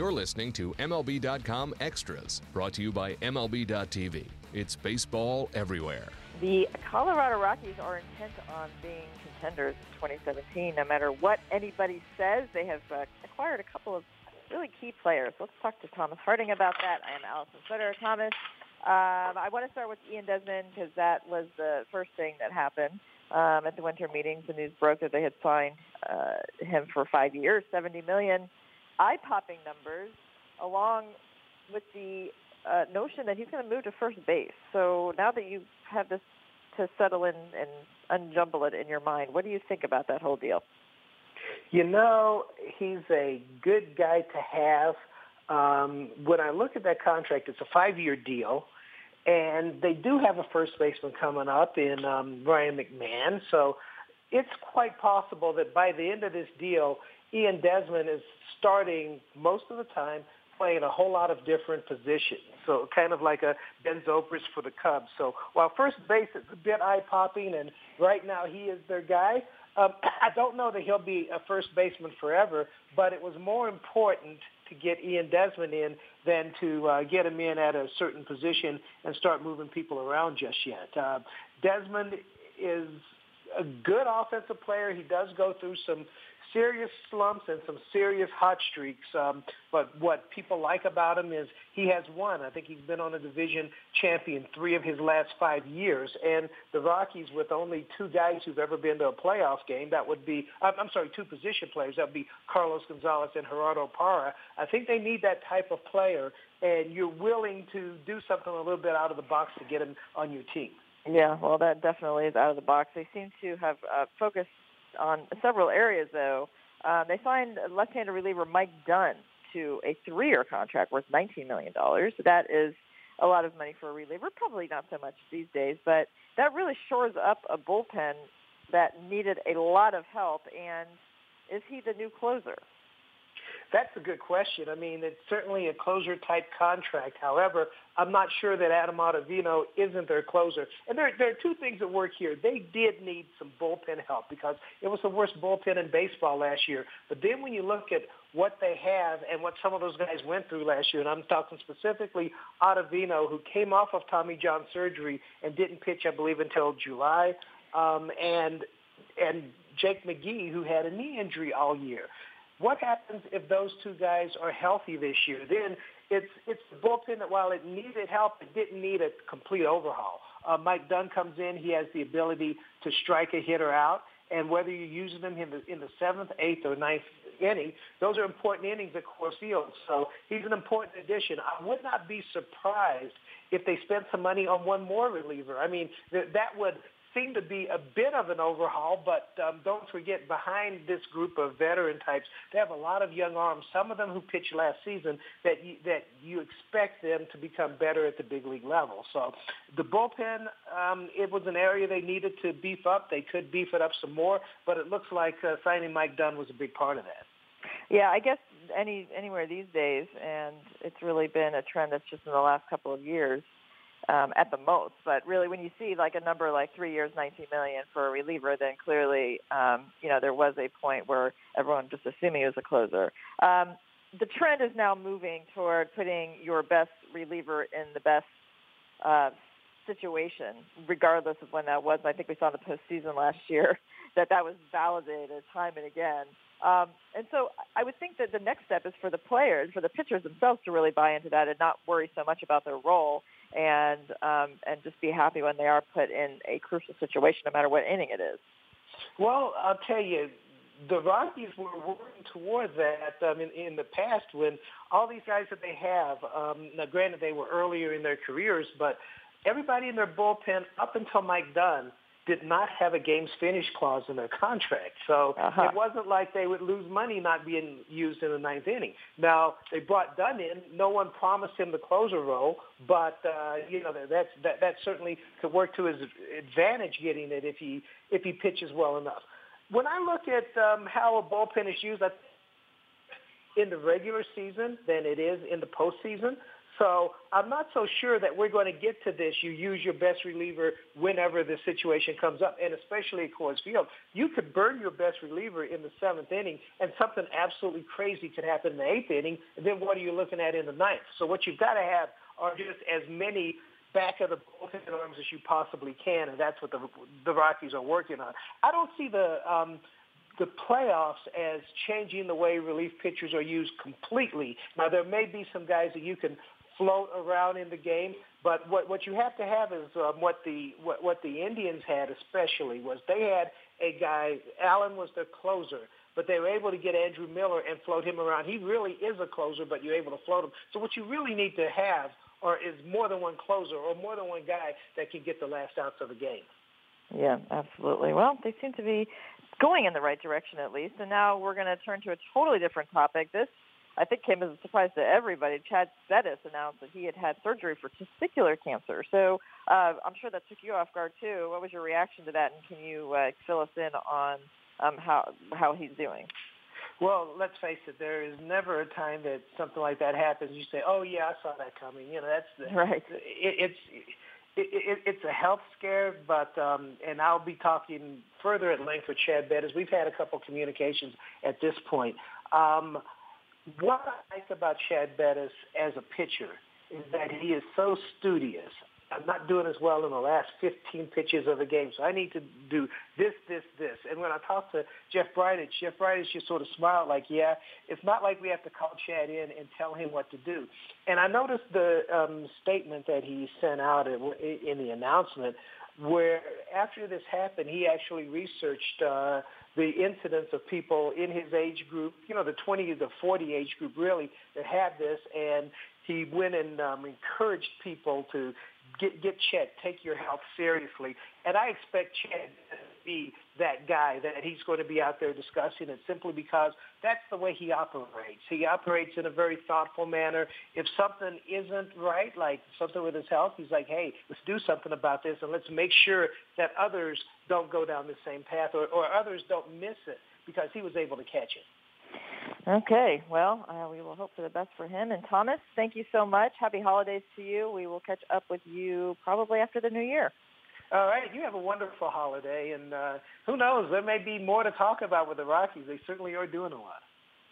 You're listening to MLB.com Extras, brought to you by MLB.tv. It's baseball everywhere. The Colorado Rockies are intent on being contenders in 2017. No matter what anybody says, they have uh, acquired a couple of really key players. Let's talk to Thomas Harding about that. I am Alyson Footer. Thomas, um, I want to start with Ian Desmond because that was the first thing that happened um, at the winter meetings. The news broke that they had signed uh, him for five years, 70 million, eye-popping numbers, along with the uh, notion that he's going to move to first base. So now that you have this to settle in and unjumble it in your mind, what do you think about that whole deal? You know, he's a good guy to have. Um, when I look at that contract, it's a five-year deal, and they do have a first baseman coming up in um, Ryan McMahon. So it's quite possible that by the end of this deal, Ian Desmond is starting most of the time playing a whole lot of different positions. So kind of like a Ben Zobrist for the Cubs. So while first base is a bit eye-popping, and right now he is their guy, um, I don't know that he'll be a first baseman forever, but it was more important to get Ian Desmond in than to uh, get him in at a certain position and start moving people around just yet. Uh, Desmond is a good offensive player. He does go through some serious slumps and some serious hot streaks. Um, but what people like about him is he has won. I think he's been on a division champion three of his last five years. And the Rockies, with only two guys who've ever been to a playoff game, that would be, I'm sorry, two position players. That would be Carlos Gonzalez and Gerardo Parra. I think they need that type of player, and you're willing to do something a little bit out of the box to get him on your team. Yeah, well, that definitely is out of the box. They seem to have uh, focused on several areas, though. Uh, they signed left-handed reliever Mike Dunn to a three-year contract worth $19 million. That is a lot of money for a reliever. Probably not so much these days, but that really shores up a bullpen that needed a lot of help. And is he the new closer? That's a good question. I mean, it's certainly a closer type contract. However, I'm not sure that Adam Ottavino isn't their closer. And there, there are two things at work here. They did need some bullpen help because it was the worst bullpen in baseball last year. But then when you look at what they have and what some of those guys went through last year, and I'm talking specifically Ottavino, who came off of Tommy John surgery and didn't pitch, I believe, until July, um, and and Jake McGee, who had a knee injury all year. What happens if those two guys are healthy this year? Then it's it's bullpen that while it needed help, it didn't need a complete overhaul. Uh, Mike Dunn comes in; he has the ability to strike a hitter out, and whether you're using him in the in the seventh, eighth, or ninth inning, those are important innings at Coors Field. So he's an important addition. I would not be surprised if they spent some money on one more reliever. I mean, th- that would seemed to be a bit of an overhaul, but um, don't forget behind this group of veteran types, they have a lot of young arms. Some of them who pitched last season that you, that you expect them to become better at the big league level. So the bullpen, um, it was an area they needed to beef up. They could beef it up some more, but it looks like uh, signing Mike Dunn was a big part of that. Yeah, I guess any anywhere these days, and it's really been a trend that's just in the last couple of years um, at the most. But really, when you see like a number like three years, 19 million for a reliever, then clearly, um, you know, there was a point where everyone just assuming he was a closer. Um, the trend is now moving toward putting your best reliever in the best uh, situation, regardless of when that was. I think we saw in the postseason last year that that was validated time and again. Um, and so I would think that the next step is for the players, for the pitchers themselves to really buy into that and not worry so much about their role and um, and just be happy when they are put in a crucial situation, no matter what inning it is. Well, I'll tell you, the Rockies were working toward that um, in, in the past when all these guys that they have. Um, now, granted, they were earlier in their careers, but everybody in their bullpen up until Mike Dunn did not have a games finish clause in their contract. So uh-huh. it wasn't like they would lose money not being used in the ninth inning. Now, they brought Dunn in. No one promised him the closer role, but, uh, you know, that's, that, that certainly could work to his advantage getting it if he, if he pitches well enough. When I look at um, how a bullpen is used, I in the regular season than it is in the postseason. So I'm not so sure that we're going to get to this. You use your best reliever whenever the situation comes up, and especially at Coors Field. You could burn your best reliever in the seventh inning, and something absolutely crazy could happen in the eighth inning. And then what are you looking at in the ninth? So what you've got to have are just as many back of the bullpen arms as you possibly can, and that's what the the Rockies are working on. I don't see the um, the playoffs as changing the way relief pitchers are used completely. Now there may be some guys that you can float around in the game. But what what you have to have is um, what the what, what the Indians had especially was they had a guy. Allen was their closer, but they were able to get Andrew Miller and float him around. He really is a closer, but you're able to float him. So what you really need to have or is more than one closer or more than one guy that can get the last outs of the game. Yeah, absolutely. Well, they seem to be going in the right direction at least. And now we're going to turn to a totally different topic. This I think came as a surprise to everybody. Chad Bettis announced that he had had surgery for testicular cancer. So uh, I'm sure that took you off guard too. What was your reaction to that, and can you uh, fill us in on um, how how he's doing? Well, let's face it. There is never a time that something like that happens. You say, "Oh yeah, I saw that coming." You know, that's the, right. It, it's it, it, it's a health scare, but um, and I'll be talking further at length with Chad Bettis. We've had a couple communications at this point. Um, what I like about Chad Bettis as a pitcher is that he is so studious. I'm not doing as well in the last 15 pitches of the game, so I need to do this, this, this. And when I talked to Jeff Bridich, Jeff Bridich just sort of smiled like, yeah, it's not like we have to call Chad in and tell him what to do. And I noticed the um, statement that he sent out in the announcement where after this happened, he actually researched uh, the incidence of people in his age group, you know, the 20 to 40 age group really that had this, and he went and um, encouraged people to get get Chet, take your health seriously. And I expect Chad to be that guy that he's going to be out there discussing it simply because that's the way he operates. He operates in a very thoughtful manner. If something isn't right, like something with his health, he's like, hey, let's do something about this and let's make sure that others don't go down the same path or, or others don't miss it because he was able to catch it. Okay, well, uh, we will hope for the best for him. And Thomas, thank you so much. Happy holidays to you. We will catch up with you probably after the new year. All right, you have a wonderful holiday, and uh, who knows, there may be more to talk about with the Rockies. They certainly are doing a lot.